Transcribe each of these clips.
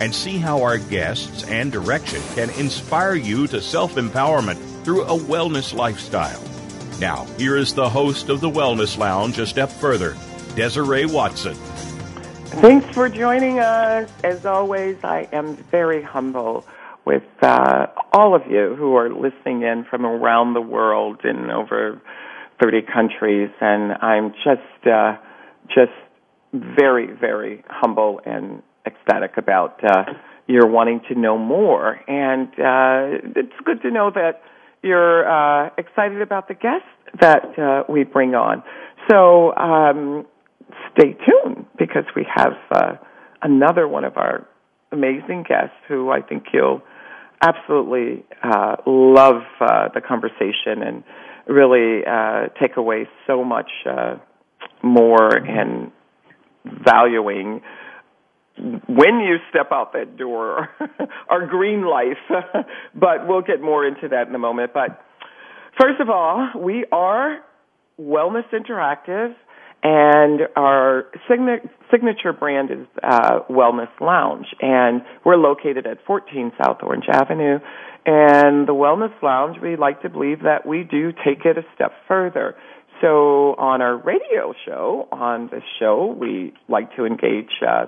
and see how our guests and direction can inspire you to self empowerment through a wellness lifestyle. Now, here is the host of the Wellness Lounge a step further, Desiree Watson. Thanks for joining us. As always, I am very humble with uh, all of you who are listening in from around the world in over 30 countries, and I'm just, uh, just very, very humble and ecstatic about uh, your wanting to know more. And uh, it's good to know that you're uh, excited about the guests that uh, we bring on. So um, stay tuned because we have uh, another one of our amazing guests who I think you'll absolutely uh, love uh, the conversation and really uh, take away so much uh, more and valuing when you step out that door, our green life. but we'll get more into that in a moment. But first of all, we are Wellness Interactive, and our signature brand is uh, Wellness Lounge, and we're located at 14 South Orange Avenue. And the Wellness Lounge, we like to believe that we do take it a step further. So on our radio show, on this show, we like to engage uh,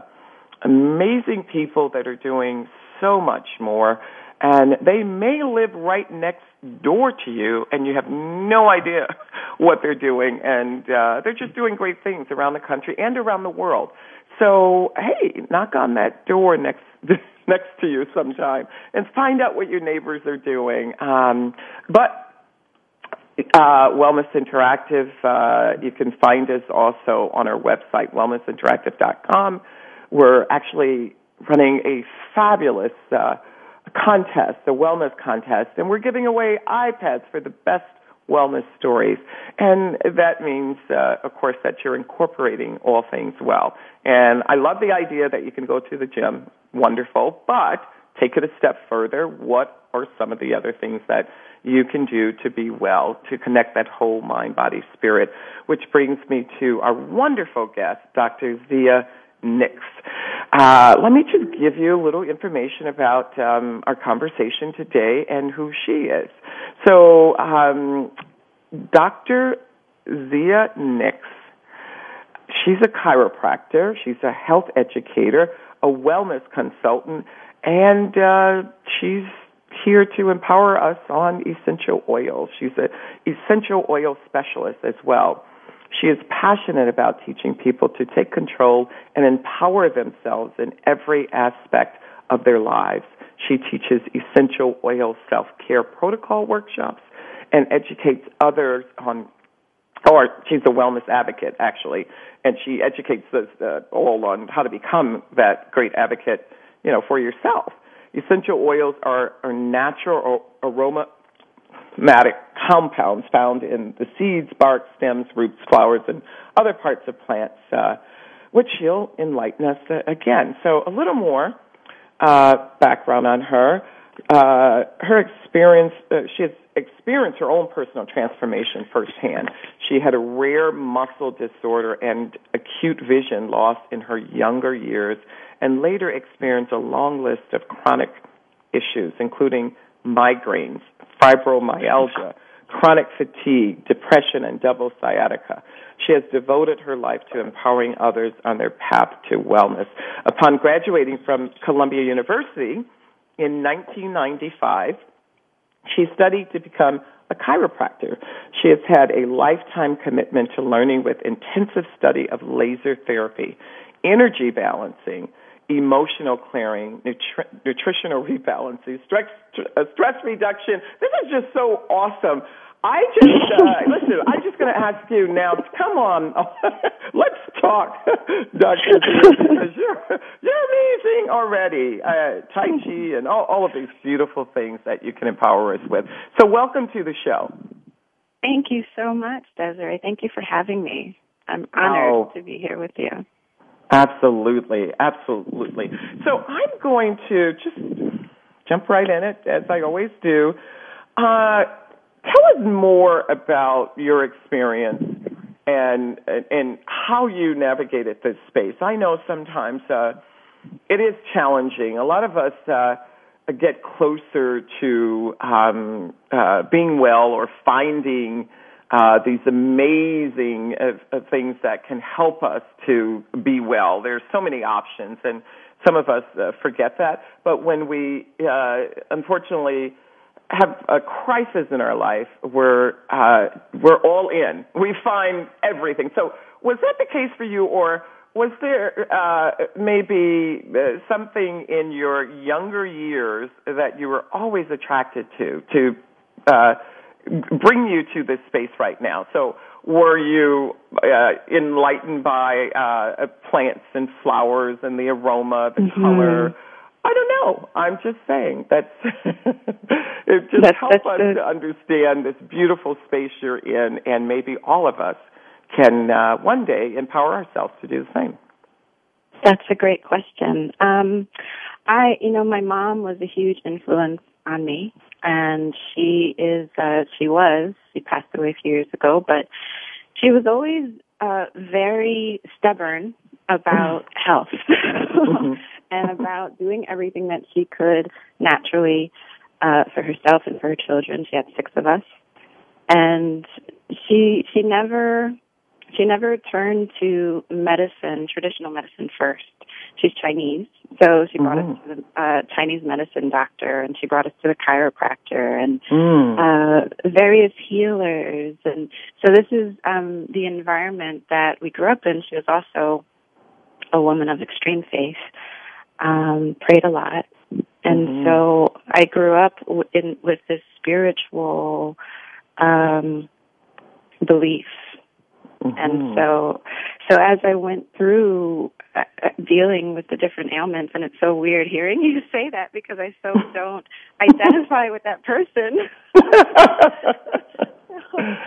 amazing people that are doing so much more and they may live right next door to you and you have no idea what they're doing and uh they're just doing great things around the country and around the world so hey knock on that door next next to you sometime and find out what your neighbors are doing um but uh, Wellness Interactive, uh, you can find us also on our website, wellnessinteractive.com. We're actually running a fabulous uh, contest, a wellness contest, and we're giving away iPads for the best wellness stories. And that means, uh, of course, that you're incorporating all things well. And I love the idea that you can go to the gym. Wonderful. But take it a step further. What are some of the other things that you can do to be well, to connect that whole mind, body, spirit? Which brings me to our wonderful guest, Dr. Zia Nix. Uh, let me just give you a little information about um, our conversation today and who she is. So, um, Dr. Zia Nix, she's a chiropractor, she's a health educator, a wellness consultant, and uh, she's here to empower us on essential oils. She's an essential oil specialist as well. She is passionate about teaching people to take control and empower themselves in every aspect of their lives. She teaches essential oil self-care protocol workshops and educates others on or she's a wellness advocate actually, and she educates us uh, all on how to become that great advocate, you know, for yourself. Essential oils are, are natural aroma aromatic compounds found in the seeds, bark, stems, roots, flowers, and other parts of plants, uh, which she'll enlighten us uh, again. So a little more uh, background on her. Uh, her experience, uh, she has experienced her own personal transformation firsthand. She had a rare muscle disorder and acute vision loss in her younger years, and later experienced a long list of chronic issues, including migraines, fibromyalgia, chronic fatigue, depression, and double sciatica. She has devoted her life to empowering others on their path to wellness. Upon graduating from Columbia University in 1995, she studied to become a chiropractor. She has had a lifetime commitment to learning with intensive study of laser therapy energy balancing, emotional clearing, nutri- nutritional rebalancing, stress, uh, stress reduction. This is just so awesome. I just uh, listen. I'm just going to ask you now. Come on, let's talk, Doctor, because you're you're amazing already. Uh, tai Chi and all, all of these beautiful things that you can empower us with. So, welcome to the show. Thank you so much, Desiree. Thank you for having me. I'm honored oh. to be here with you. Absolutely, absolutely. So I'm going to just jump right in it, as I always do. Uh, tell us more about your experience and and how you navigated this space. I know sometimes uh, it is challenging. A lot of us uh, get closer to um, uh, being well or finding uh, these amazing uh, things that can help us to be well. There's so many options, and some of us uh, forget that. But when we, uh, unfortunately, have a crisis in our life, we're uh, we're all in. We find everything. So, was that the case for you, or was there uh, maybe something in your younger years that you were always attracted to? To uh, bring you to this space right now. So were you uh, enlightened by uh, plants and flowers and the aroma, the mm-hmm. color? I don't know. I'm just saying that's it just that's, helps that's us the... to understand this beautiful space you're in, and maybe all of us can uh, one day empower ourselves to do the same. That's a great question. Um, I, you know, my mom was a huge influence on me. And she is uh she was. She passed away a few years ago but she was always uh very stubborn about health mm-hmm. and about doing everything that she could naturally uh for herself and for her children. She had six of us. And she she never she never turned to medicine traditional medicine first. She's Chinese, so she brought mm. us to the uh, Chinese medicine doctor, and she brought us to the chiropractor and mm. uh, various healers, and so this is um, the environment that we grew up in. She was also a woman of extreme faith, um, prayed a lot, and mm-hmm. so I grew up in with this spiritual um, belief. Mm-hmm. And so, so as I went through uh, uh, dealing with the different ailments and it's so weird hearing you say that because I so don't identify with that person.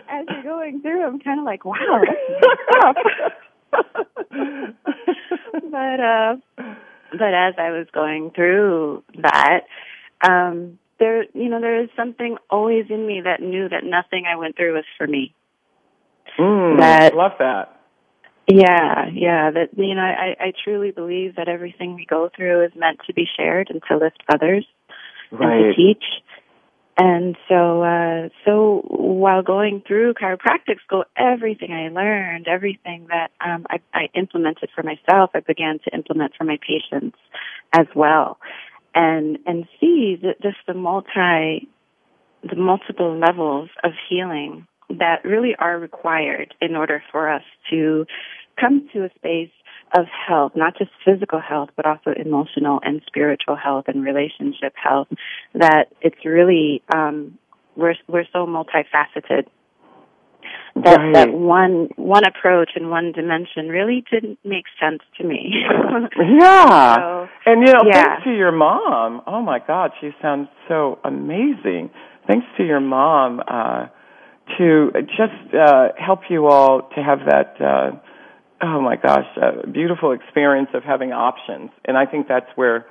as you're going through, I'm kind of like, wow, that's but uh but as I was going through that, um there you know, there is something always in me that knew that nothing I went through was for me. Mm, that love that yeah, yeah. That you know, I, I truly believe that everything we go through is meant to be shared and to lift others right. and to teach. And so, uh, so while going through chiropractic school, everything I learned, everything that um, I, I implemented for myself, I began to implement for my patients as well, and and see that just the multi, the multiple levels of healing that really are required in order for us to come to a space of health, not just physical health, but also emotional and spiritual health and relationship health, that it's really, um, we're, we're so multifaceted that right. that one one approach and one dimension really didn't make sense to me. yeah, so, and you know, yeah. thanks to your mom. Oh my God, she sounds so amazing. Thanks to your mom uh, to just uh, help you all to have that. Uh, oh my gosh, a beautiful experience of having options. And I think that's where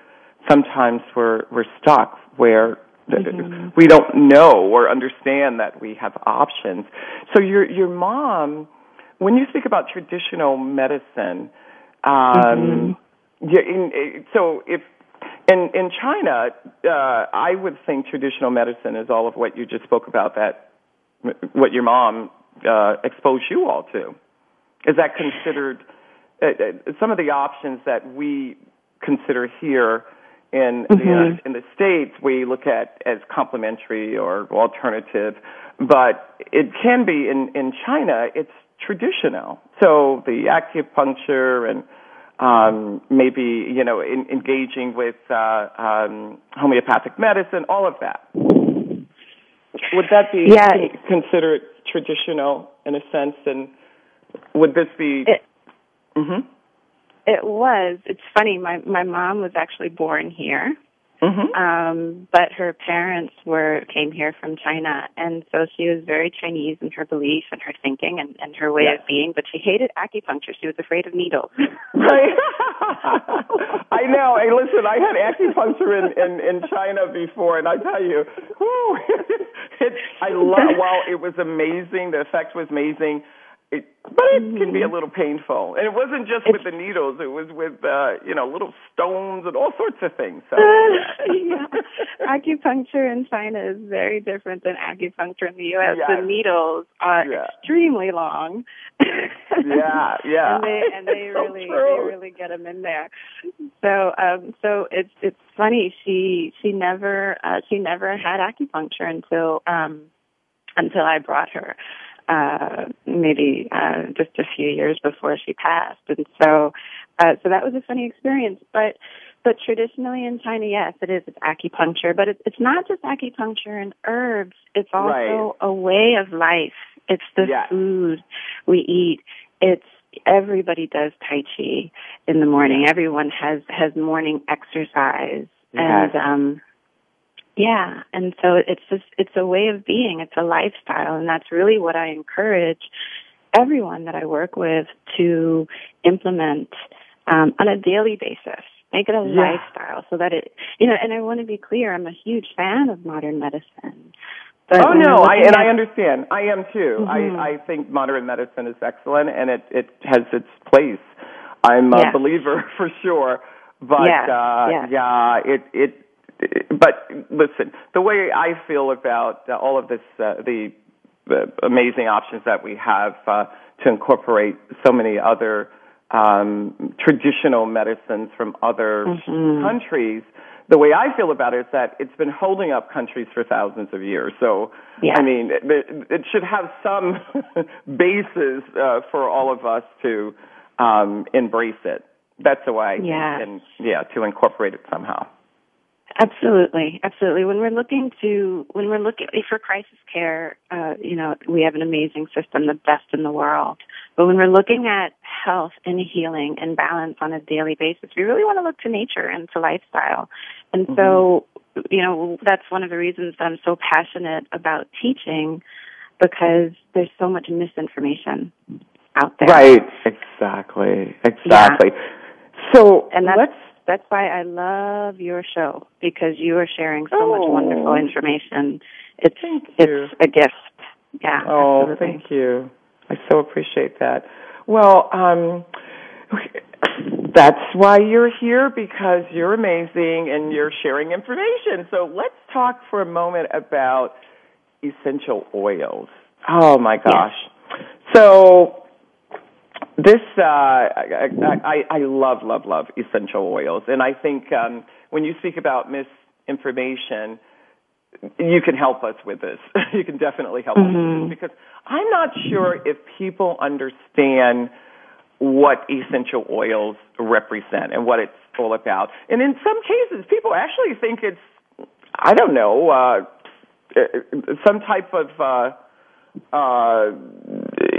sometimes we're we're stuck where mm-hmm. we don't know or understand that we have options. So your your mom, when you speak about traditional medicine, um, mm-hmm. yeah, in, so if in in China, uh, I would think traditional medicine is all of what you just spoke about. That what your mom uh, exposed you all to. Is that considered uh, uh, some of the options that we consider here in mm-hmm. the in the states we look at as complementary or alternative, but it can be in in China it's traditional. So the acupuncture and um, maybe you know in, engaging with uh, um, homeopathic medicine, all of that. Would that be Yeah. considered traditional in a sense? And would this be? It- Mhm. It was. It's funny. My my mom was actually born here, Mhm. um, but her parents were came here from China, and so she was very Chinese in her belief and her thinking and, and her way Yes. of being. But she hated acupuncture. She was afraid of needles. Right. I know. Hey, listen, I had acupuncture in, in, in China before, and I tell you, whew, it, I love. While it was amazing, the effect was amazing. It, but it can be a little painful, and it wasn't just with the needles. It was with uh, you know little stones and all sorts of things. So yeah. Acupuncture in China is very different than acupuncture in the U.S. Yes. The needles are Yeah. extremely long. Yeah, yeah. and they and they It's so really true. they really get them in there. So um so it's it's funny she she never uh, she never had acupuncture until um until I brought her uh maybe uh just a few years before she passed. And so uh so that was a funny experience. But but traditionally in China yes it is it's acupuncture but it's it's not just acupuncture and herbs. It's also Right. a way of life. It's the Yes. food we eat. It's everybody does tai chi in the morning. Everyone has has morning exercise. Yes. and um yeah, and so it's just it's a way of being, it's a lifestyle, and that's really what I encourage everyone that I work with to implement um, on a daily basis. Make it a Yeah. lifestyle so that it, you know. And I want to be clear, I'm a huge fan of modern medicine. But oh no, I and at- I understand. I am too. Mhm. I I think modern medicine is excellent, and it it has its place. I'm a Yes. believer for sure. But Yes, uh, yeah, it, it it. But listen, the way I feel about uh, all of this, uh, the the amazing options that we have uh, to incorporate so many other um, traditional medicines from other Mhm. countries. The way I feel about it is that it's been holding up countries for thousands of years. So, Yeah. I mean, it, it should have some basis uh, for all of us to um, embrace it. That's the way I think, and yeah, to incorporate it somehow. Absolutely, absolutely. When we're looking to, when we're looking for crisis care, uh, you know, we have an amazing system, the best in the world. But when we're looking at health and healing and balance on a daily basis, we really want to look to nature and to lifestyle. And so, you know, that's one of the reasons that I'm so passionate about teaching because there's so much misinformation out there. Right. Exactly. Exactly. So And that's let's. That's why I love your show because you are sharing so much Oh. wonderful information. It's it's a gift. Yeah. Oh, absolutely. thank you. I so appreciate that. Well, um, that's why you're here because you're amazing and you're sharing information. So let's talk for a moment about essential oils. Oh my gosh. So this uh, I, I, I love, love, love essential oils, and I think um, when you speak about misinformation, you can help us with this. you can definitely help us with this because I'm not sure if people understand what essential oils represent and what it's all about. And in some cases, people actually think it's, I don't know, uh, some type of, uh, uh,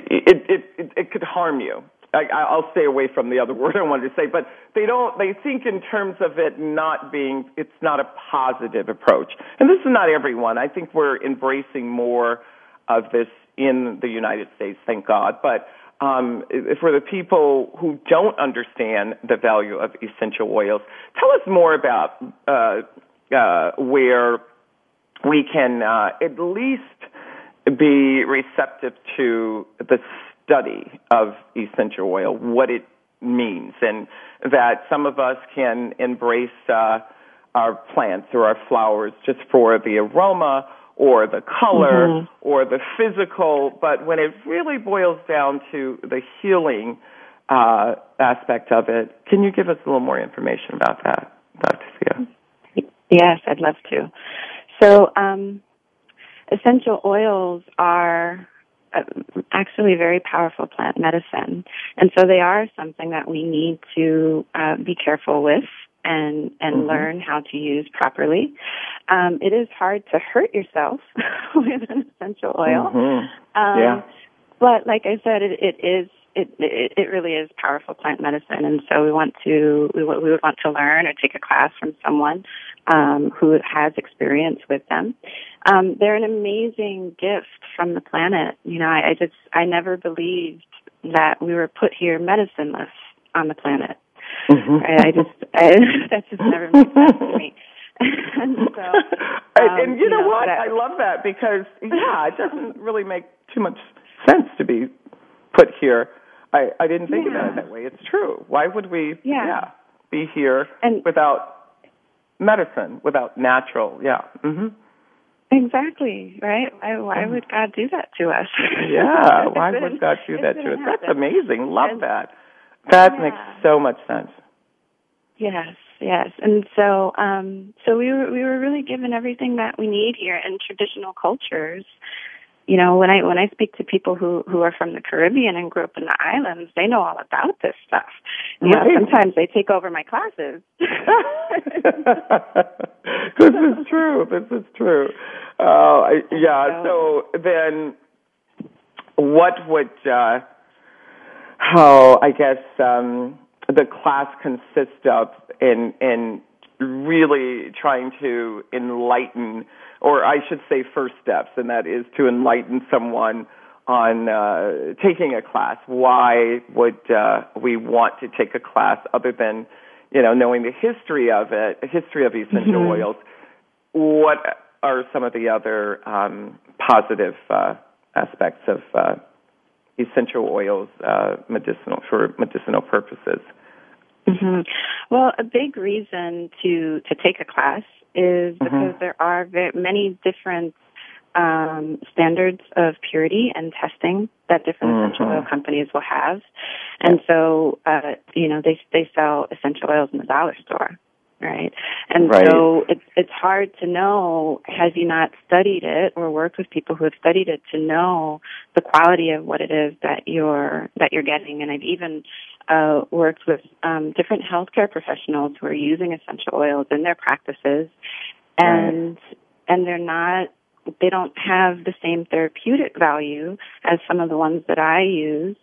it, it, it, it could harm you. I, I'll stay away from the other word I wanted to say, but they don't, they think in terms of it not being, it's not a positive approach. And this is not everyone. I think we're embracing more of this in the United States, thank God. But um, for the people who don't understand the value of essential oils, tell us more about uh, uh, where we can uh, at least be receptive to the study of essential oil, what it means, and that some of us can embrace uh, our plants or our flowers just for the aroma or the color Mhm. or the physical, but when it really boils down to the healing uh, aspect of it, can you give us a little more information about that, Dr. Zia? Yes, I'd love to. So, um, essential oils are uh, actually very powerful plant medicine, and so they are something that we need to uh, be careful with and and mm-hmm. learn how to use properly. Um, it is hard to hurt yourself with an essential oil. Mm-hmm. Um, yeah. But like I said, it, it is it, it, it really is powerful plant medicine, and so we want to we, we would want to learn or take a class from someone um, who has experience with them. Um, they're an amazing gift from the planet. You know, I, I just I never believed that we were put here medicineless on the planet. Mm-hmm. I, I just I, that just never made sense to me. and so, um, and, and you, you know, know what? I, I love that because yeah, it doesn't really make too much sense to be put here. I I didn't think yeah. about it that way. It's true. Why would we? Yeah. yeah be here and, without medicine, without natural? Yeah. hmm Exactly, right? Why, why would God do that to us? yeah, why would God do that to us? That's amazing. Love and, that. That yeah. makes so much sense. Yes, yes. And so um so we were we were really given everything that we need here in traditional cultures. You know, when I when I speak to people who who are from the Caribbean and grew up in the islands, they know all about this stuff. You right. know, sometimes they take over my classes. this is true. This is true. Uh, yeah. So then, what would uh, how I guess um, the class consists of in in really trying to enlighten, or I should say, first steps, and that is to enlighten someone on uh, taking a class. Why would uh, we want to take a class other than, you know, knowing the history of it, the history of essential mm-hmm. oils? What are some of the other um, positive uh, aspects of uh, essential oils uh, medicinal for medicinal purposes. Mm-hmm. Well, a big reason to to take a class is mm-hmm. because there are very, many different um, standards of purity and testing that different mm-hmm. essential oil companies will have, and so uh, you know they they sell essential oils in the dollar store right? And right. so it's it's hard to know has you not studied it or worked with people who have studied it to know the quality of what it is that you're that you're getting. And I've even uh, worked with um, different healthcare professionals who are using essential oils in their practices, and right. and they're not they don't have the same therapeutic value as some of the ones that I use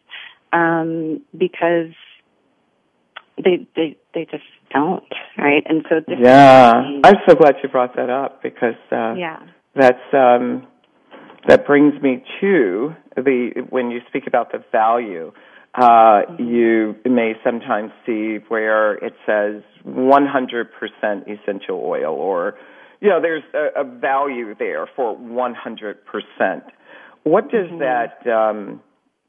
um, because they they they just don't, right? And so yeah, I'm so glad you brought that up because uh, yeah, that's um, that brings me to the when you speak about the value. Uh, you may sometimes see where it says 100% essential oil or, you know, there's a, a value there for 100%. What does mm-hmm. that um,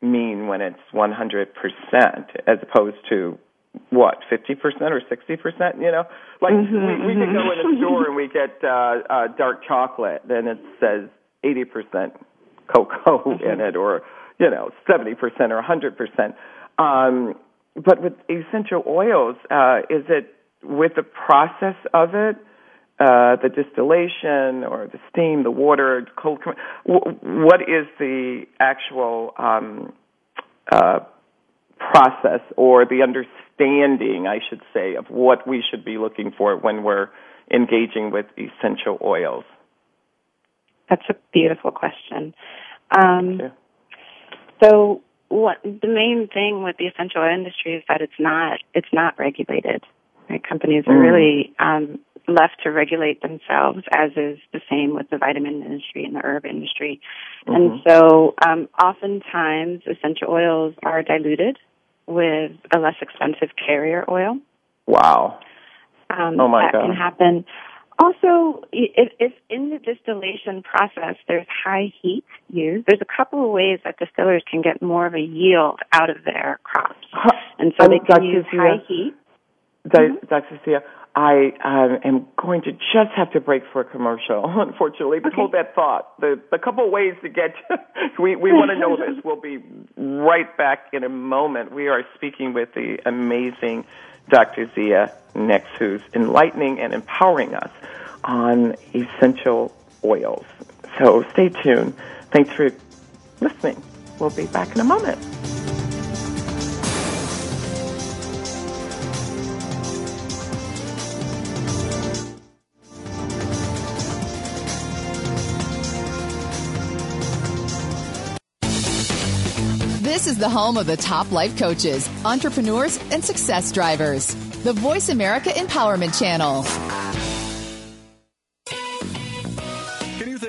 mean when it's 100% as opposed to what, 50% or 60%, you know? Like, mm-hmm, we, we mm-hmm. can go in a store and we get, uh, uh, dark chocolate, then it says 80% cocoa mm-hmm. in it, or, you know, 70% or 100%. Um, but with essential oils, uh, is it with the process of it, uh, the distillation or the steam, the water, cold, what is the actual, um, uh, process or the understanding, I should say, of what we should be looking for when we're engaging with essential oils? That's a beautiful question. Um, so, what the main thing with the essential oil industry is that it's not it's not regulated. Right? Companies are mm. really um, left to regulate themselves, as is the same with the vitamin industry and the herb industry. Mm-hmm. And so, um, oftentimes, essential oils are diluted with a less expensive carrier oil. Wow. Um, oh my that God. can happen. Also, if, if in the distillation process there's high heat used, there's a couple of ways that distillers can get more of a yield out of their crops. And so they can use high heat. Dr. Mm-hmm. I um, am going to just have to break for a commercial, unfortunately. But okay. hold that thought. The the couple ways to get we we want to know this. We'll be right back in a moment. We are speaking with the amazing Dr. Zia Nix, who's enlightening and empowering us on essential oils. So stay tuned. Thanks for listening. We'll be back in a moment. This is the home of the top life coaches, entrepreneurs, and success drivers. The Voice America Empowerment Channel.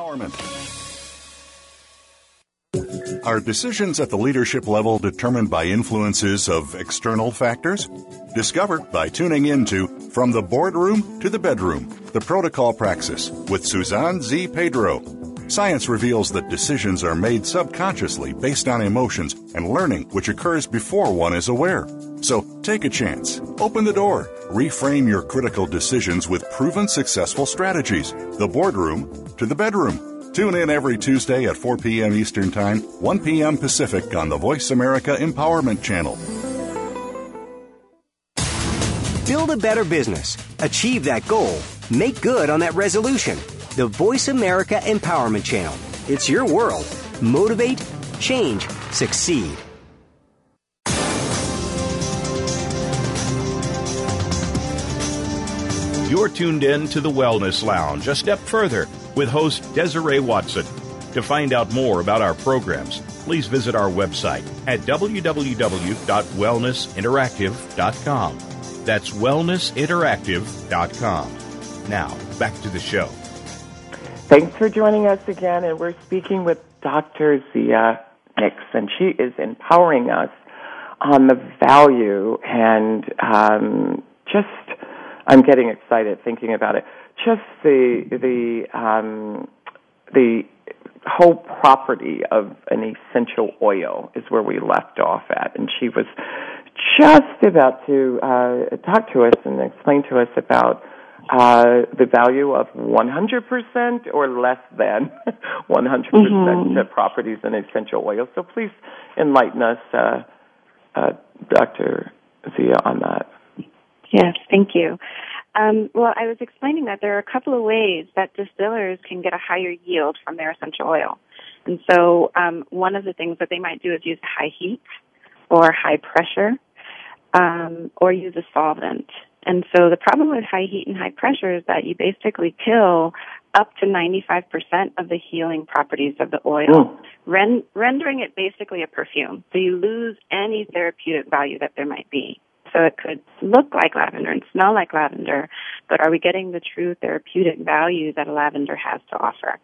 empowerment. Are decisions at the leadership level determined by influences of external factors? Discover by tuning into From the Boardroom to the Bedroom, the Protocol Praxis with Suzanne Z. Pedro. Science reveals that decisions are made subconsciously based on emotions and learning which occurs before one is aware. So take a chance. Open the door. Reframe your critical decisions with proven successful strategies. The boardroom to the bedroom. Tune in every Tuesday at 4 p.m. Eastern Time, 1 p.m. Pacific on the Voice America Empowerment Channel. Build a better business. Achieve that goal. Make good on that resolution. The Voice America Empowerment Channel. It's your world. Motivate, change, succeed. You're tuned in to the Wellness Lounge, a step further with host Desiree Watson. To find out more about our programs, please visit our website at www.wellnessinteractive.com. That's wellnessinteractive.com. Now, back to the show. Thanks for joining us again, and we're speaking with Dr. Zia Nix, and she is empowering us on the value and um, just I'm getting excited thinking about it. Just the the um, the whole property of an essential oil is where we left off at, and she was just about to uh, talk to us and explain to us about uh, the value of 100% or less than 100% mm-hmm. properties in essential oils. So please enlighten us, uh, uh, Dr. Zia, on that. Yes, thank you. Um, well, I was explaining that there are a couple of ways that distillers can get a higher yield from their essential oil. And so um, one of the things that they might do is use high heat or high pressure um, or use a solvent. And so the problem with high heat and high pressure is that you basically kill up to 95% of the healing properties of the oil, mm. ren- rendering it basically a perfume. So you lose any therapeutic value that there might be. So it could look like lavender and smell like lavender, but are we getting the true therapeutic value that a lavender has to offer?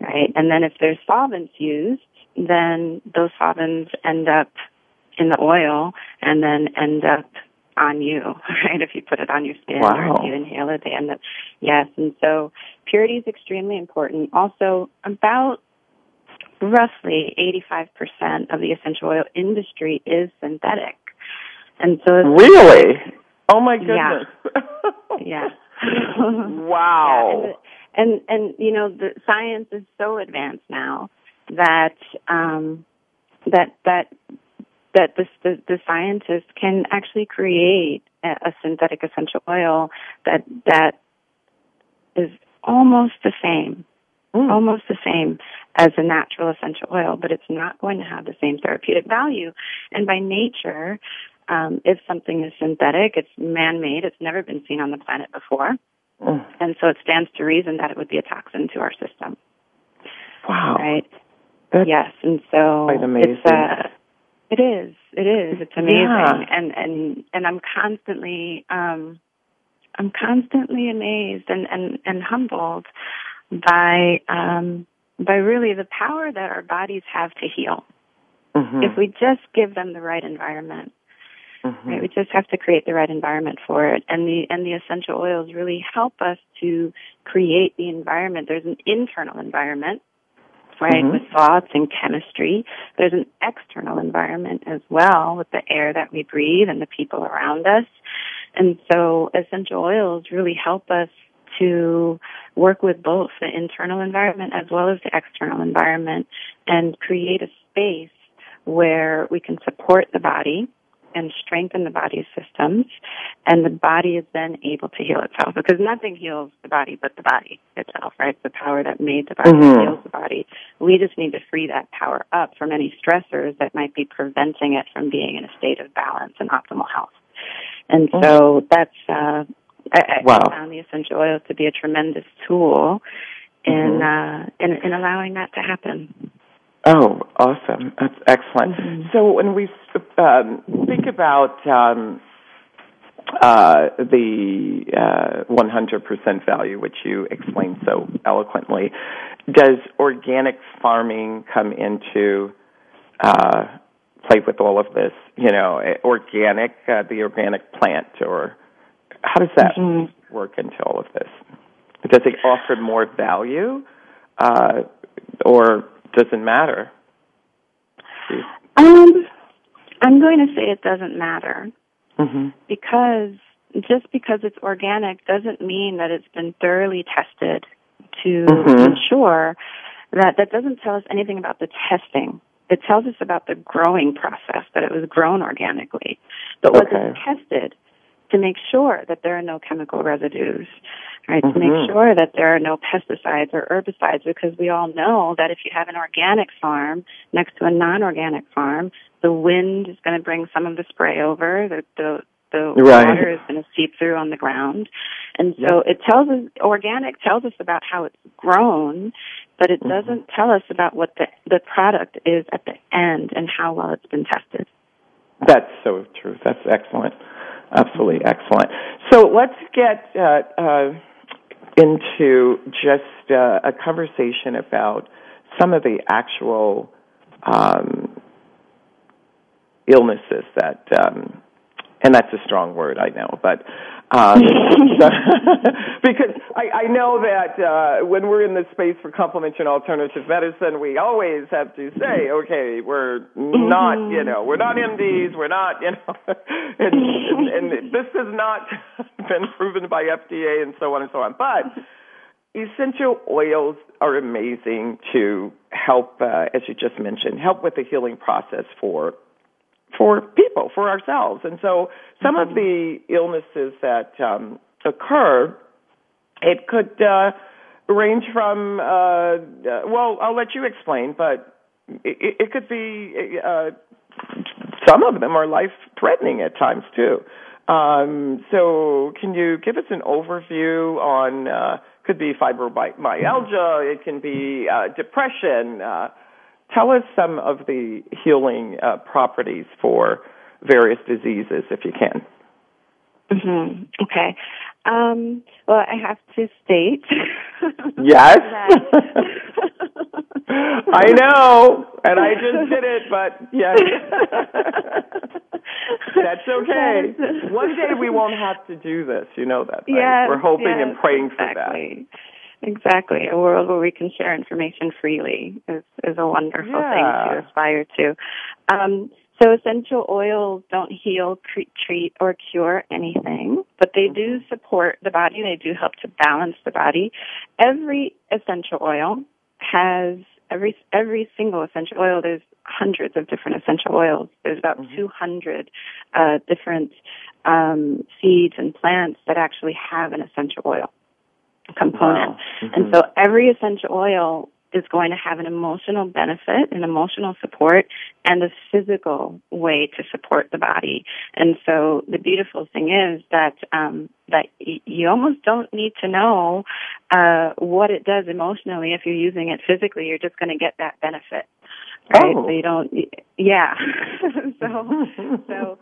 Right? And then if there's solvents used, then those solvents end up in the oil and then end up on you, right? If you put it on your skin wow. or if you inhale it, they end up, yes. And so purity is extremely important. Also, about roughly 85% of the essential oil industry is synthetic. And so really, oh my goodness, yeah, yeah. wow. Yeah. And, and and you know the science is so advanced now that um, that that that the, the, the scientists can actually create a, a synthetic essential oil that that is almost the same, mm. almost the same as a natural essential oil, but it's not going to have the same therapeutic value. And by nature, um, if something is synthetic, it's man-made. It's never been seen on the planet before, mm. and so it stands to reason that it would be a toxin to our system. Wow! Right? That's yes, and so quite amazing. it's uh, it is. It is. It's amazing, yeah. and and and I'm constantly um, I'm constantly amazed and and and humbled by um, by really the power that our bodies have to heal. Mm-hmm. If we just give them the right environment. Mm-hmm. Right? We just have to create the right environment for it. And the and the essential oils really help us to create the environment. There's an internal environment right, Mhm. with thoughts and chemistry. There's an external environment as well with the air that we breathe and the people around us. And so essential oils really help us to work with both the internal environment as well as the external environment and create a space where we can support the body and strengthen the body's systems and the body is then able to heal itself because nothing heals the body but the body itself, right? The power that made the body Mhm. heals the body. We just need to free that power up from any stressors that might be preventing it from being in a state of balance and optimal health. And so that's uh I, I Wow. found the essential oils to be a tremendous tool in uh in, in allowing that to happen. Oh, awesome. That's excellent. Mhm. So when we um, think about um, uh, the uh, 100% value, which you explained so eloquently, does organic farming come into uh, play with all of this? You know, organic, uh, the organic plant, or how does that Mhm. work into all of this? Does it offer more value, uh, or doesn't matter? Um I'm going to say it doesn't matter. Mm-hmm. because just because it's organic doesn't mean that it's been thoroughly tested to Mhm. ensure that that doesn't tell us anything about the testing. It tells us about the growing process, that it was grown organically. But was Okay. it tested to make sure that there are no chemical residues, right? To Mhm. make sure that there are no pesticides or herbicides because we all know that if you have an organic farm next to a non-organic farm, the wind is going to bring some of the spray over, the, the, the Right. water is going to seep through on the ground. And so it tells us, organic tells us about how it's grown, but it Mhm. doesn't tell us about what the, the product is at the end and how well it's been tested. That's so true. That's excellent. Absolutely excellent. So let's get uh, uh, into just uh, a conversation about some of the actual um, illnesses that, um, and that's a strong word, I know, but um, so- because I, I know that uh, when we're in the space for complementary and alternative medicine, we always have to say, okay, we're not, you know, we're not MDs, we're not, you know, and, and, and this has not been proven by FDA and so on and so on. But essential oils are amazing to help, uh, as you just mentioned, help with the healing process for for people, for ourselves. And so some of the illnesses that um, occur, it could uh, range from, uh, uh, well, I'll let you explain, but it, it could be, uh, some of them are life threatening at times too. Um, so can you give us an overview on, uh, could be fibromyalgia, it can be uh, depression, uh, tell us some of the healing uh, properties for various diseases, if you can. hmm Okay. Um, well, I have to state. Yes. I know, and I just did it, but yes. That's okay. One day we won't have to do this. You know that. Right? Yes, We're hoping yes, and praying for that. exactly. Exactly. A world where we can share information freely is, is a wonderful Yeah. thing to aspire to. Um, so essential oils don't heal, treat, or cure anything, but they do support the body. They do help to balance the body. Every essential oil has every every single essential oil. There's hundreds of different essential oils. There's about 200 uh, different um, seeds and plants that actually have an essential oil component. Wow. And Mhm. so every essential oil is going to have an emotional benefit, an emotional support, and a physical way to support the body. And so the beautiful thing is that um, that y- you almost don't need to know uh, what it does emotionally if you're using it physically. You're just going to get that benefit, right? Oh. So you don't, yeah. so so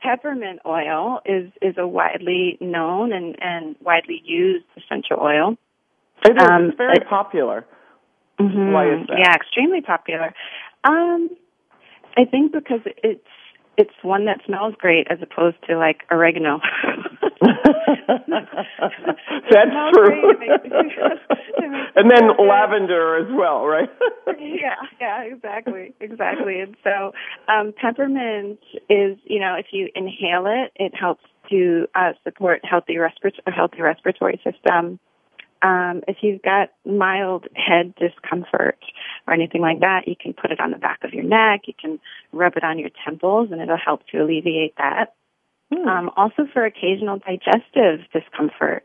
peppermint oil is is a widely known and and widely used essential oil. It is. Um, it's very it- popular. Mhm. Why is that? Yeah, extremely popular. Um, I think because it's it's one that smells great as opposed to like oregano. That's true. and then lavender as well, right? yeah, yeah, exactly, exactly. And so, um, peppermint is, you know, if you inhale it, it helps to uh, support healthy respiratory, healthy respiratory system. Um, if you've got mild head discomfort or anything like that, you can put it on the back of your neck. You can rub it on your temples, and it'll help to alleviate that. Hmm. Um, also, for occasional digestive discomfort,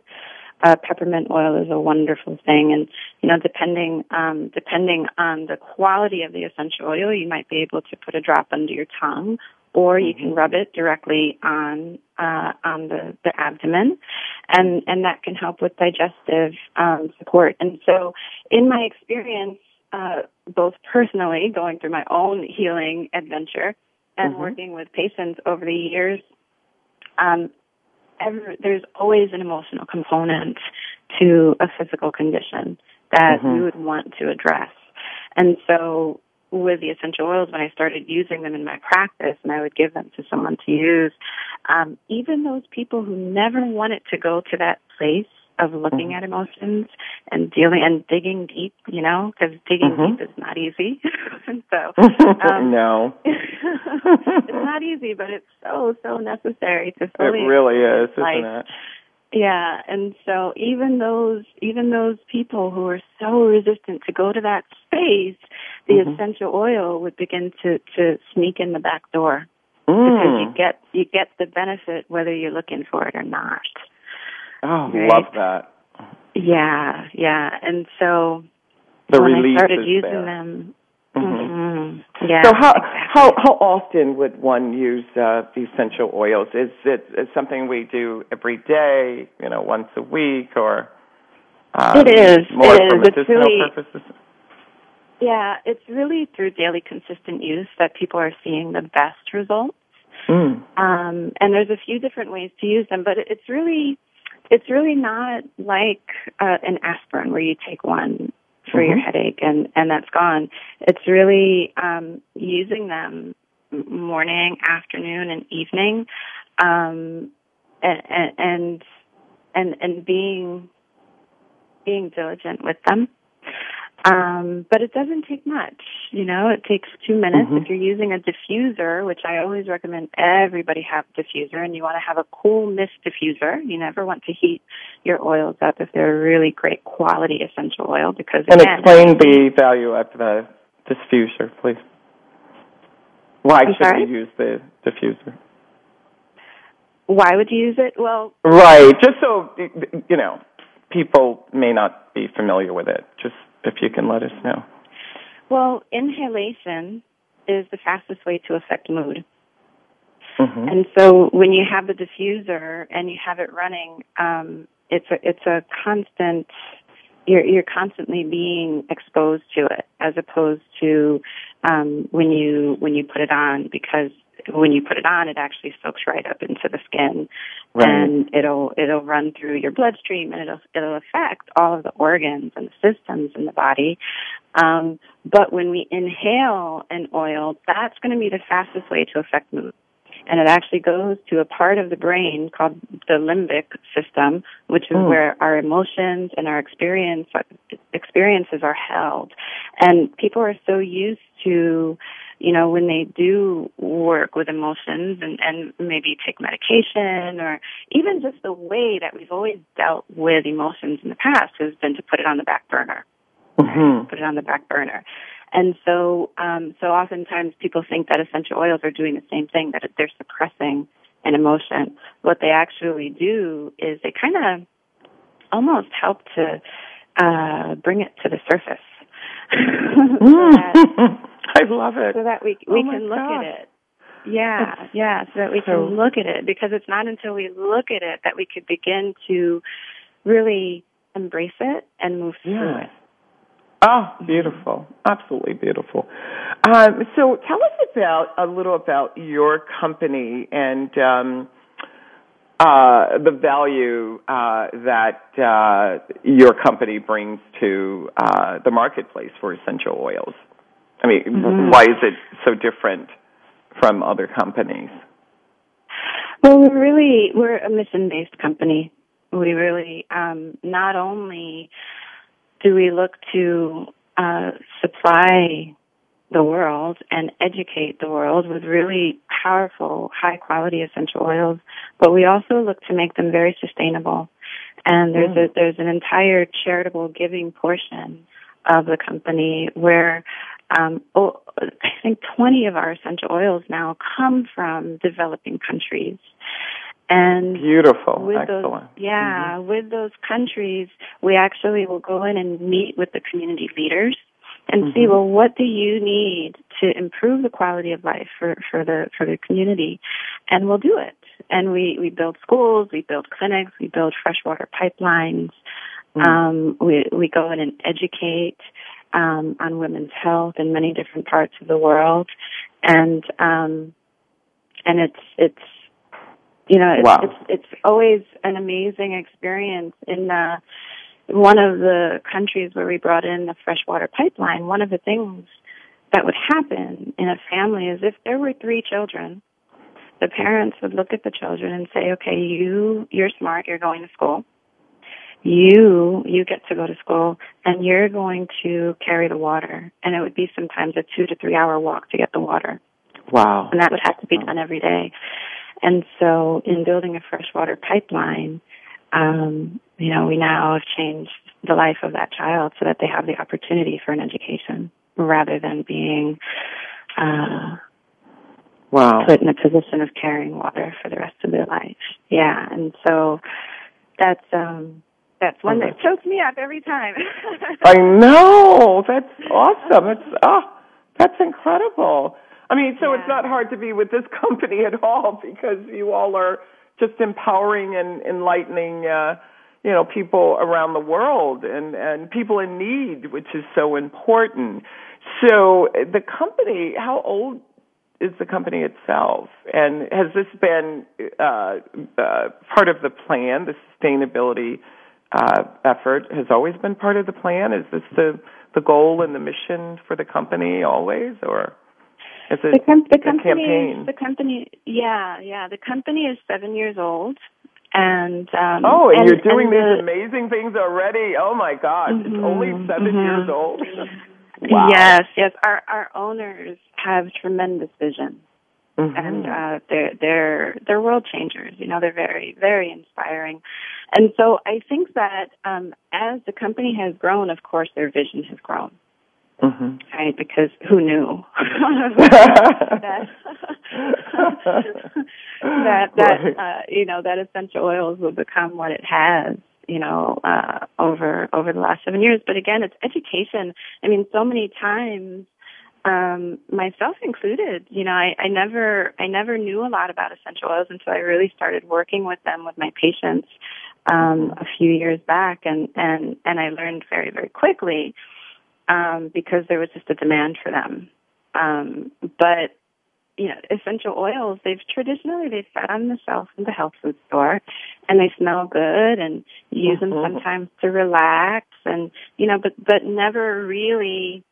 uh, peppermint oil is a wonderful thing. And you know, depending um, depending on the quality of the essential oil, you might be able to put a drop under your tongue, or you can mm-hmm. rub it directly on uh, on the, the abdomen, and and that can help with digestive um, support. And so, in my experience, uh, both personally going through my own healing adventure and mm-hmm. working with patients over the years, um, ever, there's always an emotional component to a physical condition that mm-hmm. we would want to address. And so with the essential oils, when I started using them in my practice and I would give them to someone to use, um, even those people who never wanted to go to that place of looking mm-hmm. at emotions and dealing and digging deep, you know, because digging mm-hmm. deep is not easy. and so, um, no, it's not easy, but it's so so necessary to fully. It really is, life. isn't it? Yeah, and so even those even those people who are so resistant to go to that space, the mm-hmm. essential oil would begin to to sneak in the back door mm. because you get you get the benefit whether you're looking for it or not. Oh, right? love that. Yeah, yeah. And so the when I started using there. them, mm-hmm. mm-hmm. yeah. So how exactly. how how often would one use uh, essential oils? Is it is something we do every day? You know, once a week, or um, it is. more it for is. medicinal really, purposes? Yeah, it's really through daily consistent use that people are seeing the best results. Mm. Um, and there's a few different ways to use them, but it's really it's really not like uh, an aspirin where you take one for mm-hmm. your headache and and that's gone. It's really um, using them morning, afternoon, and evening, um, and and and and being being diligent with them. Um, but it doesn't take much, you know, it takes two minutes. Mm-hmm. If you're using a diffuser, which I always recommend everybody have a diffuser and you want to have a cool mist diffuser, you never want to heat your oils up if they're a really great quality essential oil because And again, explain the value of the diffuser, please. Why I'm should sorry? we use the diffuser? Why would you use it? Well, Right, just so, you know, people may not be familiar with it. Just if you can let us know. well, inhalation is the fastest way to affect mood. Mm-hmm. And so when you have the diffuser and you have it running, um, it's a it's a constant. You're you're constantly being exposed to it, as opposed to um, when you when you put it on, because when you put it on, it actually soaks right up into the skin, Right. and it'll it'll run through your bloodstream, and it'll it'll affect all of the organs and the systems in the body. Um, but when we inhale an oil, that's going to be the fastest way to affect mood and it actually goes to a part of the brain called the limbic system, which is Mm. where our emotions and our experience experiences are held. And people are so used to, you know, when they do work with emotions and, and maybe take medication or even just the way that we've always dealt with emotions in the past has been to put it on the back burner Mm-hmm. put it on the back burner. And so, um, so oftentimes people think that essential oils are doing the same thing, that they're suppressing an emotion. What they actually do is they kind of almost help to uh, bring it to the surface. so, that, I love it. so that we we Oh can look God. at it. Yeah, yeah, so that we so- can look at it because it's not until we look at it that we could begin to really embrace it and move through it. Oh, beautiful. Absolutely beautiful. Um, so tell us about a little about your company and um, uh, the value uh, that uh, your company brings to uh, the marketplace for essential oils. I mean, Mhm. why is it so different from other companies? Well, we're really we're a mission-based company. We really um, not only do we look to uh, supply the world and educate the world with really powerful, high quality essential oils, but we also look to make them very sustainable. And there's mm. a, there's an entire charitable giving portion of the company where um, oh, I think 20 of our essential oils now come from developing countries. And beautiful, with excellent. Those, yeah, mm-hmm. with those countries, we actually will go in and meet with the community leaders and mm-hmm. see well what do you need to improve the quality of life for for the for the community and we'll do it and we we build schools we build clinics we build freshwater pipelines mm-hmm. um we we go in and educate um on women's health in many different parts of the world and um and it's it's you know it's wow. it's, it's always an amazing experience in uh one of the countries where we brought in the freshwater pipeline, one of the things that would happen in a family is if there were three children, the parents would look at the children and say, okay, you, you're smart, you're going to school. You, you get to go to school and you're going to carry the water. And it would be sometimes a two to three hour walk to get the water. Wow. And that would have to be done every day. And so in building a freshwater pipeline, um, you know, we now have changed the life of that child so that they have the opportunity for an education rather than being uh, wow. put in a position of carrying water for the rest of their life. Yeah, and so that's um, that's one that chokes me up every time. I know that's awesome. It's oh, that's incredible. I mean, so yeah. it's not hard to be with this company at all because you all are just empowering and enlightening uh you know people around the world and and people in need which is so important so the company how old is the company itself and has this been uh, uh, part of the plan the sustainability uh, effort has always been part of the plan is this the the goal and the mission for the company always or is it the, com- the company, campaign? The company, yeah, yeah. The company is seven years old, and um, oh, and, and you're doing and these the, amazing things already. Oh my gosh, mm-hmm, it's only 7 mm-hmm. years old. wow. Yes, yes. Our our owners have tremendous vision. Mm-hmm. And uh, they're they're they're world changers. You know, they're very very inspiring, and so I think that um, as the company has grown, of course, their vision has grown. Mm-hmm. Right, because who knew that that that uh, you know that essential oils would become what it has you know uh, over over the last seven years. But again, it's education. I mean, so many times um myself included you know I, I never i never knew a lot about essential oils until i really started working with them with my patients um a few years back and and and i learned very very quickly um, because there was just a demand for them. Um, but you know, essential oils, they've traditionally they've sat on the shelf in the health food store and they smell good and you use mm-hmm. them sometimes to relax and you know, but but never really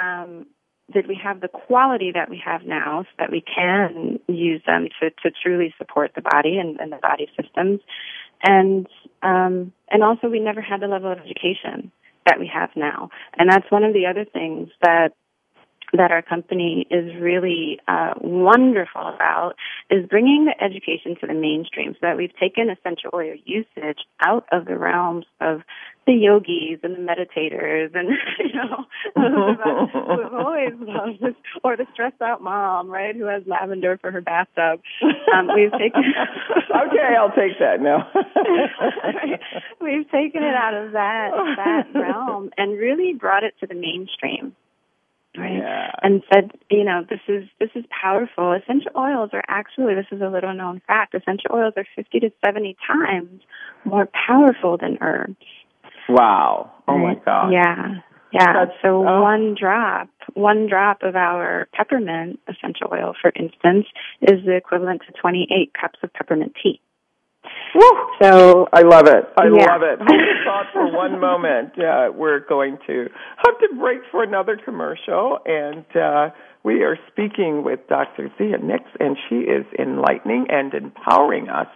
um did we have the quality that we have now so that we can use them to, to truly support the body and, and the body systems. And um and also we never had the level of education that we have now. And that's one of the other things that that our company is really uh, wonderful about is bringing the education to the mainstream so that we've taken essential oil usage out of the realms of the yogis and the meditators and you know who've always loved this, or the stressed out mom right who has lavender for her bathtub. Um, we've taken okay I'll take that now. We've taken it out of that that realm and really brought it to the mainstream right? Yeah. And said, you know, this is this is powerful. Essential oils are actually this is a little known fact. Essential oils are 50 to 70 times more powerful than herbs. Wow. Oh my god. Yeah. Yeah. That's, so oh. one drop, one drop of our peppermint essential oil, for instance, is the equivalent to 28 cups of peppermint tea. Woo! So I love it. I Yeah. love it. Hold the thought for one moment. Uh, we're going to have to break for another commercial, and uh, we are speaking with Dr. Zia Nix, and she is enlightening and empowering us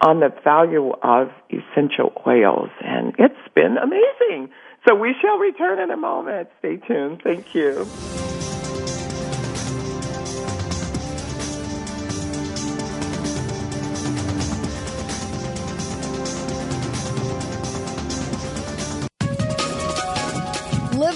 on the value of essential oils, and it's been amazing. So we shall return in a moment. Stay tuned. Thank you.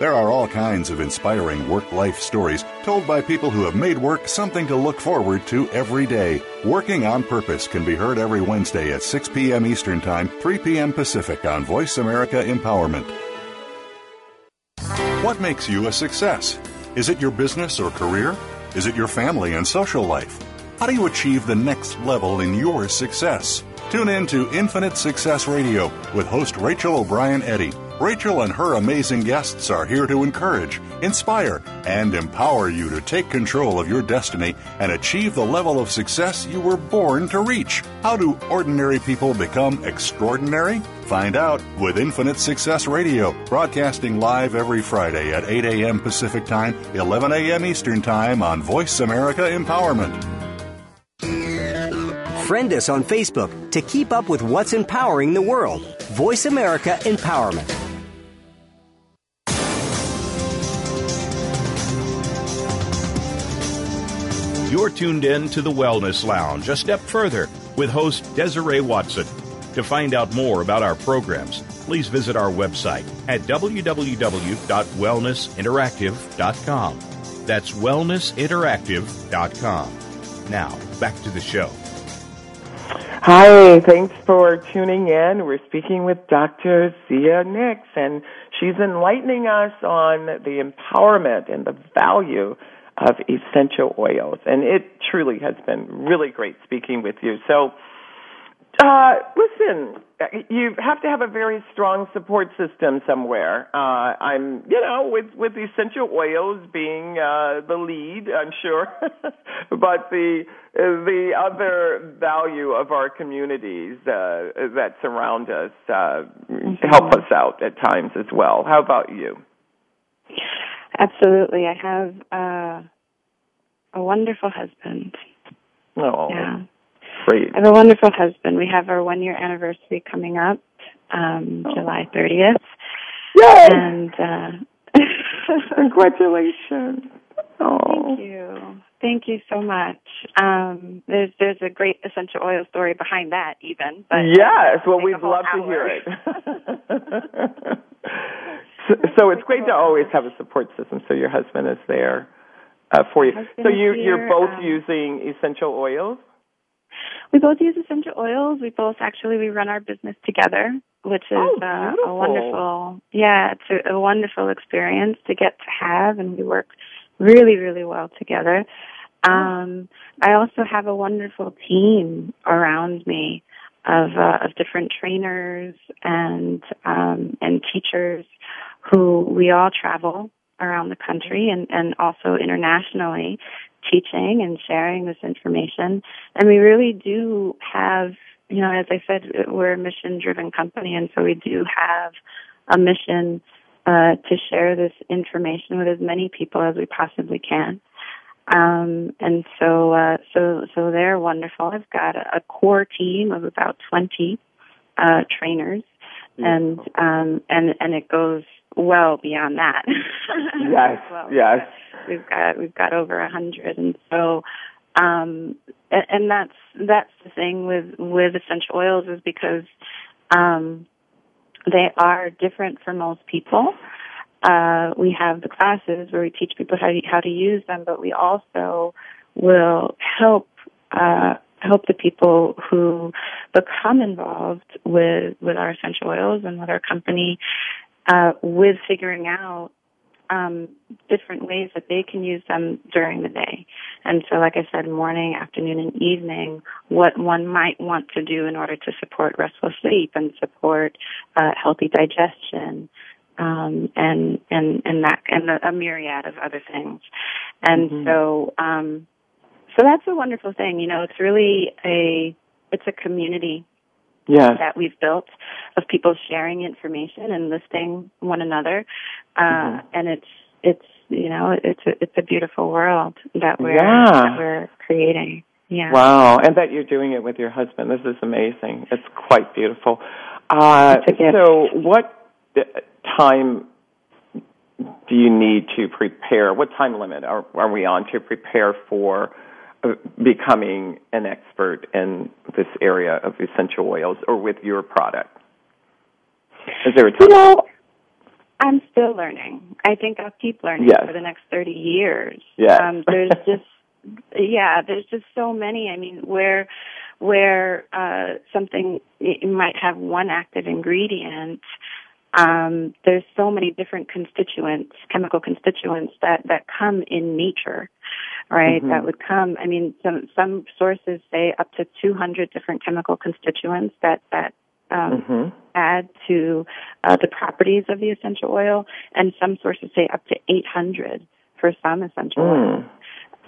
There are all kinds of inspiring work life stories told by people who have made work something to look forward to every day. Working on Purpose can be heard every Wednesday at 6 p.m. Eastern Time, 3 p.m. Pacific on Voice America Empowerment. What makes you a success? Is it your business or career? Is it your family and social life? How do you achieve the next level in your success? Tune in to Infinite Success Radio with host Rachel O'Brien Eddy. Rachel and her amazing guests are here to encourage, inspire, and empower you to take control of your destiny and achieve the level of success you were born to reach. How do ordinary people become extraordinary? Find out with Infinite Success Radio, broadcasting live every Friday at 8 a.m. Pacific Time, 11 a.m. Eastern Time on Voice America Empowerment. Friend us on Facebook to keep up with what's empowering the world. Voice America Empowerment. You're tuned in to the Wellness Lounge, a step further with host Desiree Watson. To find out more about our programs, please visit our website at www.wellnessinteractive.com. That's wellnessinteractive.com. Now, back to the show. Hi, thanks for tuning in. We're speaking with Dr. Zia Nix, and she's enlightening us on the empowerment and the value of essential oils. And it truly has been really great speaking with you. So, uh, listen, you have to have a very strong support system somewhere. Uh, I'm, you know, with with essential oils being uh, the lead, I'm sure, but the the other value of our communities uh, that surround us uh, help us out at times as well. How about you? absolutely, I have uh, a wonderful husband. Oh, Yeah. Great. I have a wonderful husband. We have our one year anniversary coming up, um, July 30th. Yay! And, uh, Congratulations. Oh. Thank you. Thank you so much. Um, there's there's a great essential oil story behind that, even. But yes, well, we'd love to hear it. so, so it's great to always have a support system. So your husband is there uh, for you. So you you're both um, using essential oils. We both use essential oils. We both actually we run our business together, which is Oh, uh, a wonderful. Yeah, it's a, a wonderful experience to get to have, and we work really, really well together. Um, I also have a wonderful team around me of uh, of different trainers and um, and teachers who we all travel around the country and, and also internationally teaching and sharing this information. And we really do have, you know, as I said, we're a mission driven company and so we do have a mission uh, to share this information with as many people as we possibly can. Um, and so, uh, so, so they're wonderful. I've got a, a core team of about 20, uh, trainers and, um, and, and it goes well beyond that. Yes, Well, yes. We've got, we've got over a hundred. And so, um, and, and that's, that's the thing with, with essential oils is because, um, they are different for most people uh, we have the classes where we teach people how to, how to use them, but we also will help uh, help the people who become involved with with our essential oils and with our company uh, with figuring out um, different ways that they can use them during the day. And so, like I said, morning, afternoon, and evening, what one might want to do in order to support restful sleep and support uh, healthy digestion, um, and and and that and a, myriad of other things. And mm-hmm. so, um, so that's a wonderful thing. You know, it's really a it's a community yes. that we've built of people sharing information and listing one another. Uh, mm-hmm. and it's, it's, you know, it's a, it's a beautiful world that we're, yeah. that we're creating. Yeah. Wow. And that you're doing it with your husband. This is amazing. It's quite beautiful. Uh, so what time do you need to prepare? What time limit are, are we on to prepare for becoming an expert in this area of essential oils or with your product? Is there a time? You know, I'm still learning. I think I'll keep learning yes. for the next 30 years. Yes. Um, there's just, yeah, there's just so many. I mean, where, where, uh, something might have one active ingredient, um, there's so many different constituents, chemical constituents that, that come in nature right? Mm-hmm. That would come. I mean, some some sources say up to 200 different chemical constituents that that um, mm-hmm. add to uh, the properties of the essential oil, and some sources say up to 800 for some essential mm. oils.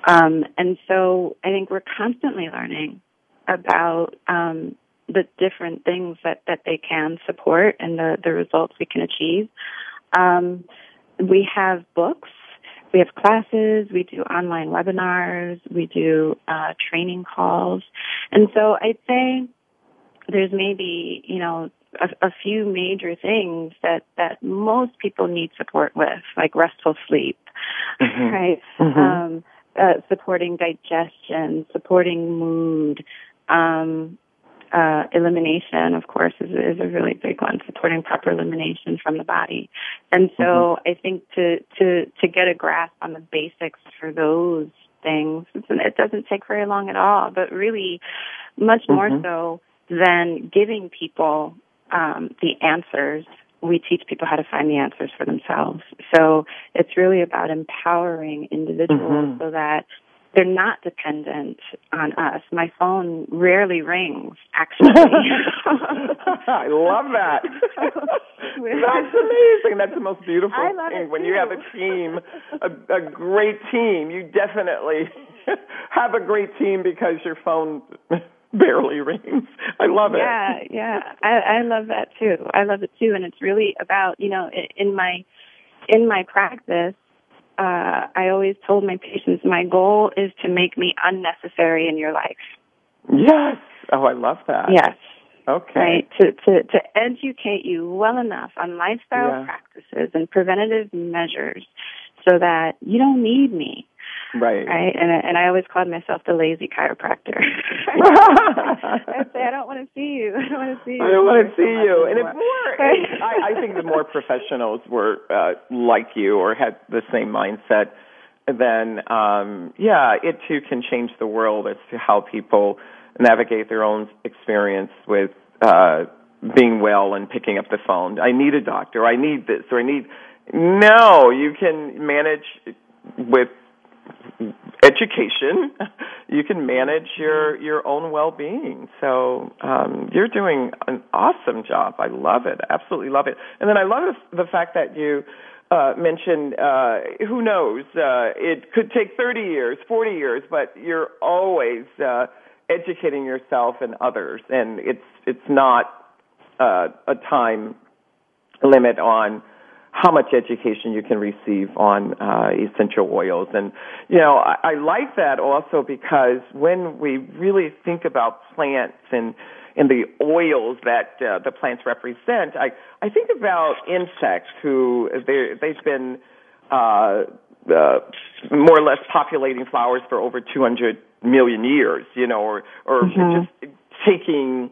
Um, and so I think we're constantly learning about um, the different things that, that they can support and the, the results we can achieve. Um, we have books we have classes, we do online webinars, we do uh, training calls, and so I'd say there's maybe you know a, a, few major things that that most people need support with, like restful sleep, mm-hmm. right? Mm-hmm. Um, uh, supporting digestion, supporting mood, um, uh, elimination, of course, is, is a really big one, supporting proper elimination from the body. And so mm-hmm. I think to, to, to get a grasp on the basics for those things, it doesn't take very long at all, but really much more mm-hmm. so than giving people um, the answers we teach people how to find the answers for themselves. So it's really about empowering individuals mm-hmm. so that they're not dependent on us. My phone rarely rings, actually. I love that. That's amazing. That's the most beautiful thing. When too. you have a team, a, a great team, you definitely have a great team because your phone barely rings. I love it. Yeah, yeah. I, I love that too. I love it too. And it's really about, you know, in my in my practice, uh, I always told my patients, my goal is to make me unnecessary in your life. Yes. Oh, I love that. Yes. Okay. Right. To to to educate you well enough on lifestyle yeah. practices and preventative measures, so that you don't need me. Right. Right. And and I always called myself the lazy chiropractor. I'd say I don't want to see you. I don't want to see you. I don't want to see you. And if more, I, I think the more professionals were uh, like you or had the same mindset, then um, yeah, it too can change the world as to how people navigate their own experience with uh, being well and picking up the phone. I need a doctor. I need this or I need. No, you can manage with education, you can manage your your own well-being. So um, you're doing an awesome job. I love it. Absolutely love it. And then I love the fact that you uh, mentioned uh, who knows uh, it could take 30 years, 40 years, but you're always uh, educating yourself and others, and it's it's not uh, a time limit on how much education you can receive on uh, essential oils. And, you know, I, I like that also because when we really think about plants and, and the oils that uh, the plants represent, I, I think about insects who they've been uh, uh, more or less populating flowers for over 200 million years, you know, or, or mm-hmm. just taking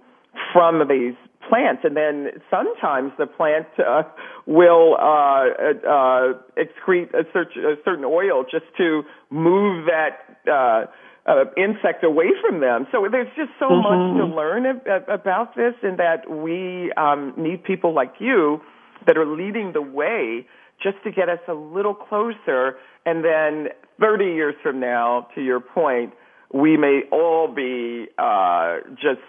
from these plants, and then sometimes the plant uh, will uh, uh, excrete a, a certain oil just to move that uh, uh, insect away from them. So there's just so mm-hmm. much to learn ab- about this, and that we um, need people like you that are leading the way just to get us a little closer. And then 30 years from now, to your point, we may all be uh, just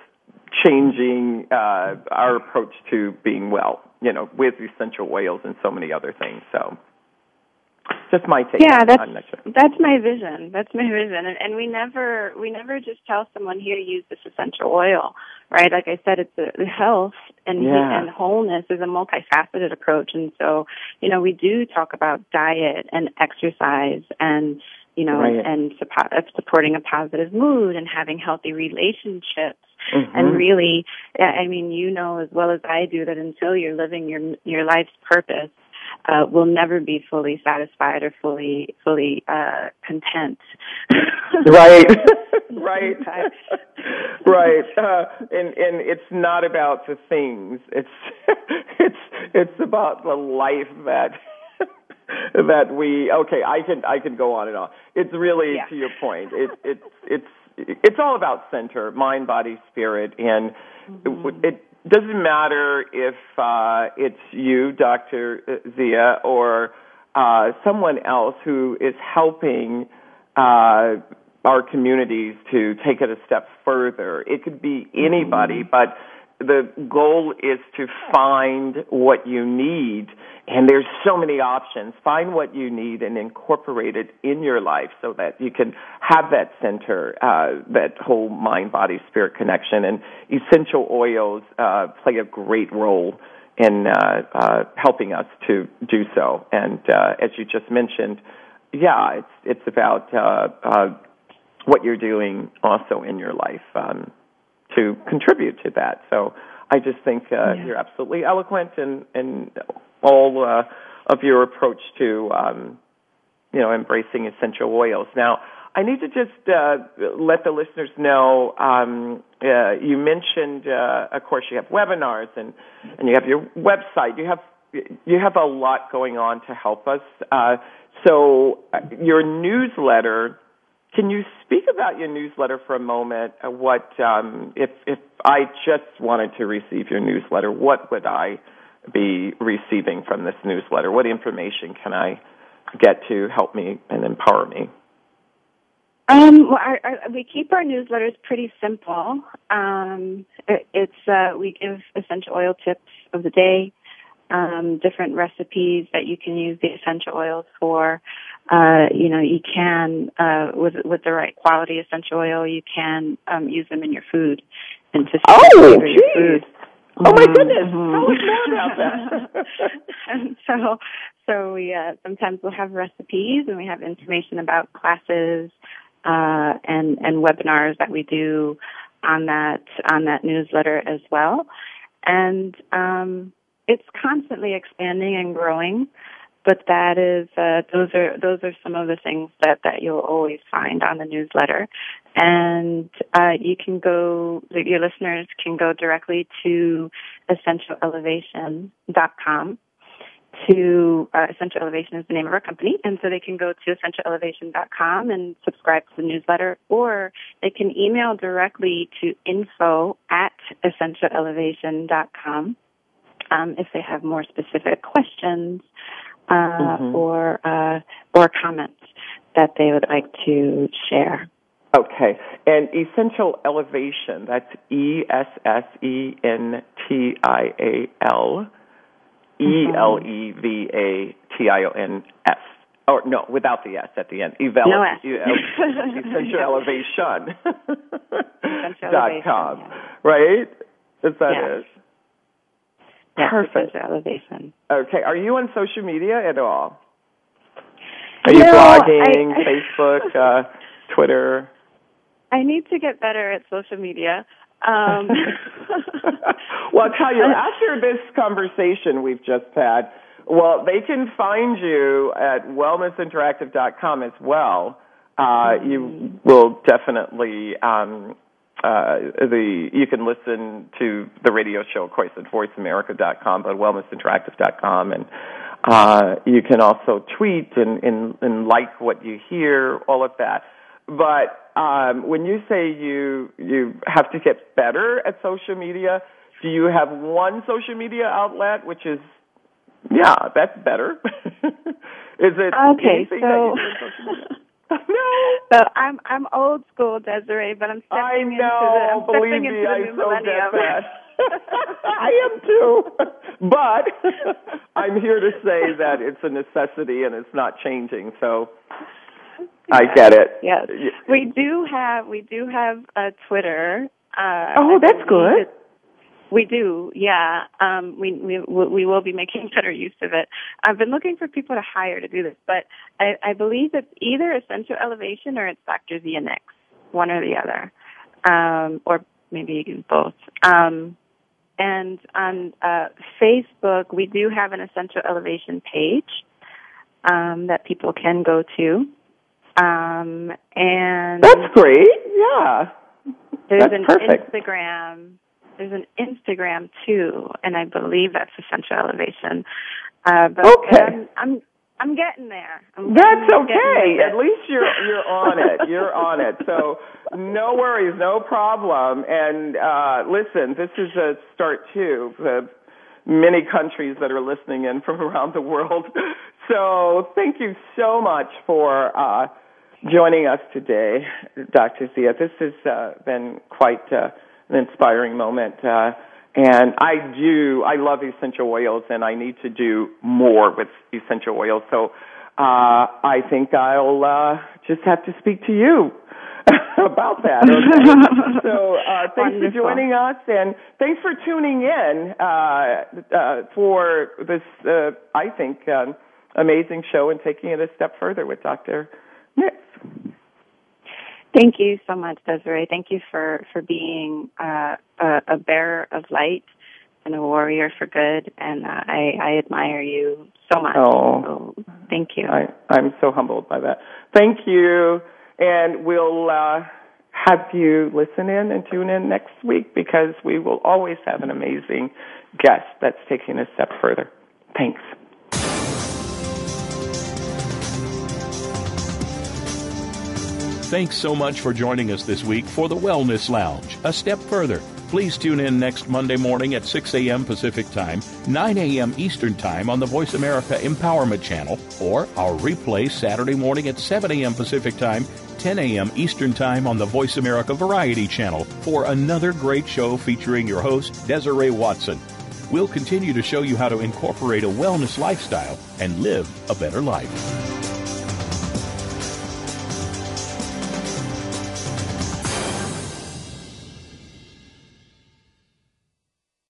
changing uh, our approach to being well, you know, with essential oils and so many other things. So just my take. Yeah, that's that's my vision. That's my vision, and, and we never we never just tell someone here to use this essential oil, right? Like I said, it's a, health and yeah. and wholeness is a multifaceted approach, and so you know we do talk about diet and exercise and you know right. and supporting a positive mood and having healthy relationships. Mm-hmm. And really, I mean, you know as well as I do that until you're living your your life's purpose, uh, will never be fully satisfied or fully fully uh, content. right, right, right. Uh, and and it's not about the things. It's it's it's about the life that that we. Okay, I can I can go on and on. It's really yeah. to your point. It it's it's it's all about center, mind, body, spirit, and mm-hmm. it, it doesn't matter if uh, it's you, Dr. Zia, or uh, someone else who is helping uh, our communities to take it a step further. It could be anybody, mm-hmm. but the goal is to find what you need and there's so many options. Find what you need and incorporate it in your life so that you can have that center, uh, that whole mind, body, spirit connection. And essential oils uh, play a great role in uh, uh, helping us to do so. And uh, as you just mentioned, yeah, it's it's about uh, uh, what you're doing also in your life um, to contribute to that. So I just think uh, yeah. you're absolutely eloquent and and all uh, of your approach to um, you know embracing essential oils. Now, I need to just uh, let the listeners know. Um, uh, you mentioned, uh, of course, you have webinars and and you have your website. You have you have a lot going on to help us. Uh, so your newsletter. Can you speak about your newsletter for a moment? Uh, what um, if if I just wanted to receive your newsletter? What would I be receiving from this newsletter? What information can I get to help me and empower me? Um, well, our, our, we keep our newsletters pretty simple. Um, it, it's uh, we give essential oil tips of the day, um, different recipes that you can use the essential oils for. Uh, you know, you can uh, with with the right quality essential oil, you can um, use them in your food and to oh, your food. Oh my goodness! Mm-hmm. Us more about that. and so, so we uh, sometimes we'll have recipes and we have information about classes uh, and and webinars that we do on that on that newsletter as well. And um, it's constantly expanding and growing but that is uh, those are those are some of the things that that you'll always find on the newsletter. And uh, you can go your listeners can go directly to essentialelevation.com to uh, Essential Elevation is the name of our company, and so they can go to essentialelevation.com and subscribe to the newsletter, or they can email directly to info at essentialelevation.com um, if they have more specific questions uh, mm-hmm. or uh, or comments that they would like to share. Okay, and essential elevation. That's E S S E N T I A L E L E V A T I O N S. Or no, without the S at the end. Evel- no S. essential elevation. Dot com. yeah. Right? Is that Yes. it? Yes, Perfect. Essential elevation. Okay. Are you on social media at all? Are you No, blogging, I- Facebook, uh, Twitter? I need to get better at social media. Um, well, I'll tell you, after this conversation we've just had, well, they can find you at wellnessinteractive.com as well. Uh, you will definitely, um, uh, the, you can listen to the radio show, of course, at voiceamerica.com, but wellnessinteractive.com. And, uh, you can also tweet and, and, and like what you hear, all of that. But um, when you say you you have to get better at social media, do you have one social media outlet which is Yeah, that's better. Is it okay? So. No. So I'm I'm old school, Desiree, but I'm stepping I know. into the I'm Believe stepping me, into the I new so millennium. I am too. But I'm here to say that it's a necessity and it's not changing. So I get it. Yes, we do have we do have a Twitter. Uh, Oh, that's good. We do, yeah. Um, we we we will be making better use of it. I've been looking for people to hire to do this, but I, I believe it's either Essential Elevation or it's Dr. Zianix, one or the other, um, or maybe even both. Um, and on uh, Facebook, we do have an Essential Elevation page um, that people can go to. Um, and That's great. Yeah. there's That's an perfect. Instagram. There's an Instagram too, and I believe that's Essential Elevation. Uh, but, Okay. I'm, I'm I'm getting there. I'm That's getting- okay. with At least you're you're on it. You're on it. So no worries, no problem. And uh, listen, this is a start too. The many countries that are listening in from around the world. So thank you so much for uh, joining us today, Dr. Zia. This has uh, been quite uh, an inspiring moment. Uh, and I do, I love essential oils and I need to do more with essential oils. So, uh, I think I'll, uh, just have to speak to you about that. Okay? so, uh, thanks Wonderful. for joining us and thanks for tuning in, uh, uh, for this, uh, I think, um, amazing show and taking it a step further with Dr. Nix. Thank you so much, Desiree. Thank you for for being uh, a, a bearer of light and a warrior for good. And uh, I, I admire you so much. Oh. So thank you. I, I'm so humbled by that. Thank you. And we'll uh, have you listen in and tune in next week because we will always have an amazing guest that's taking a step further. Thanks. Thanks so much for joining us this week for the Wellness Lounge. A step further. Please tune in next Monday morning at 6 a.m. Pacific Time, 9 a.m. Eastern Time on the Voice America Empowerment Channel, or our replay Saturday morning at 7 a.m. Pacific Time, 10 a.m. Eastern Time on the Voice America Variety Channel for another great show featuring your host, Desiree Watson. We'll continue to show you how to incorporate a wellness lifestyle and live a better life.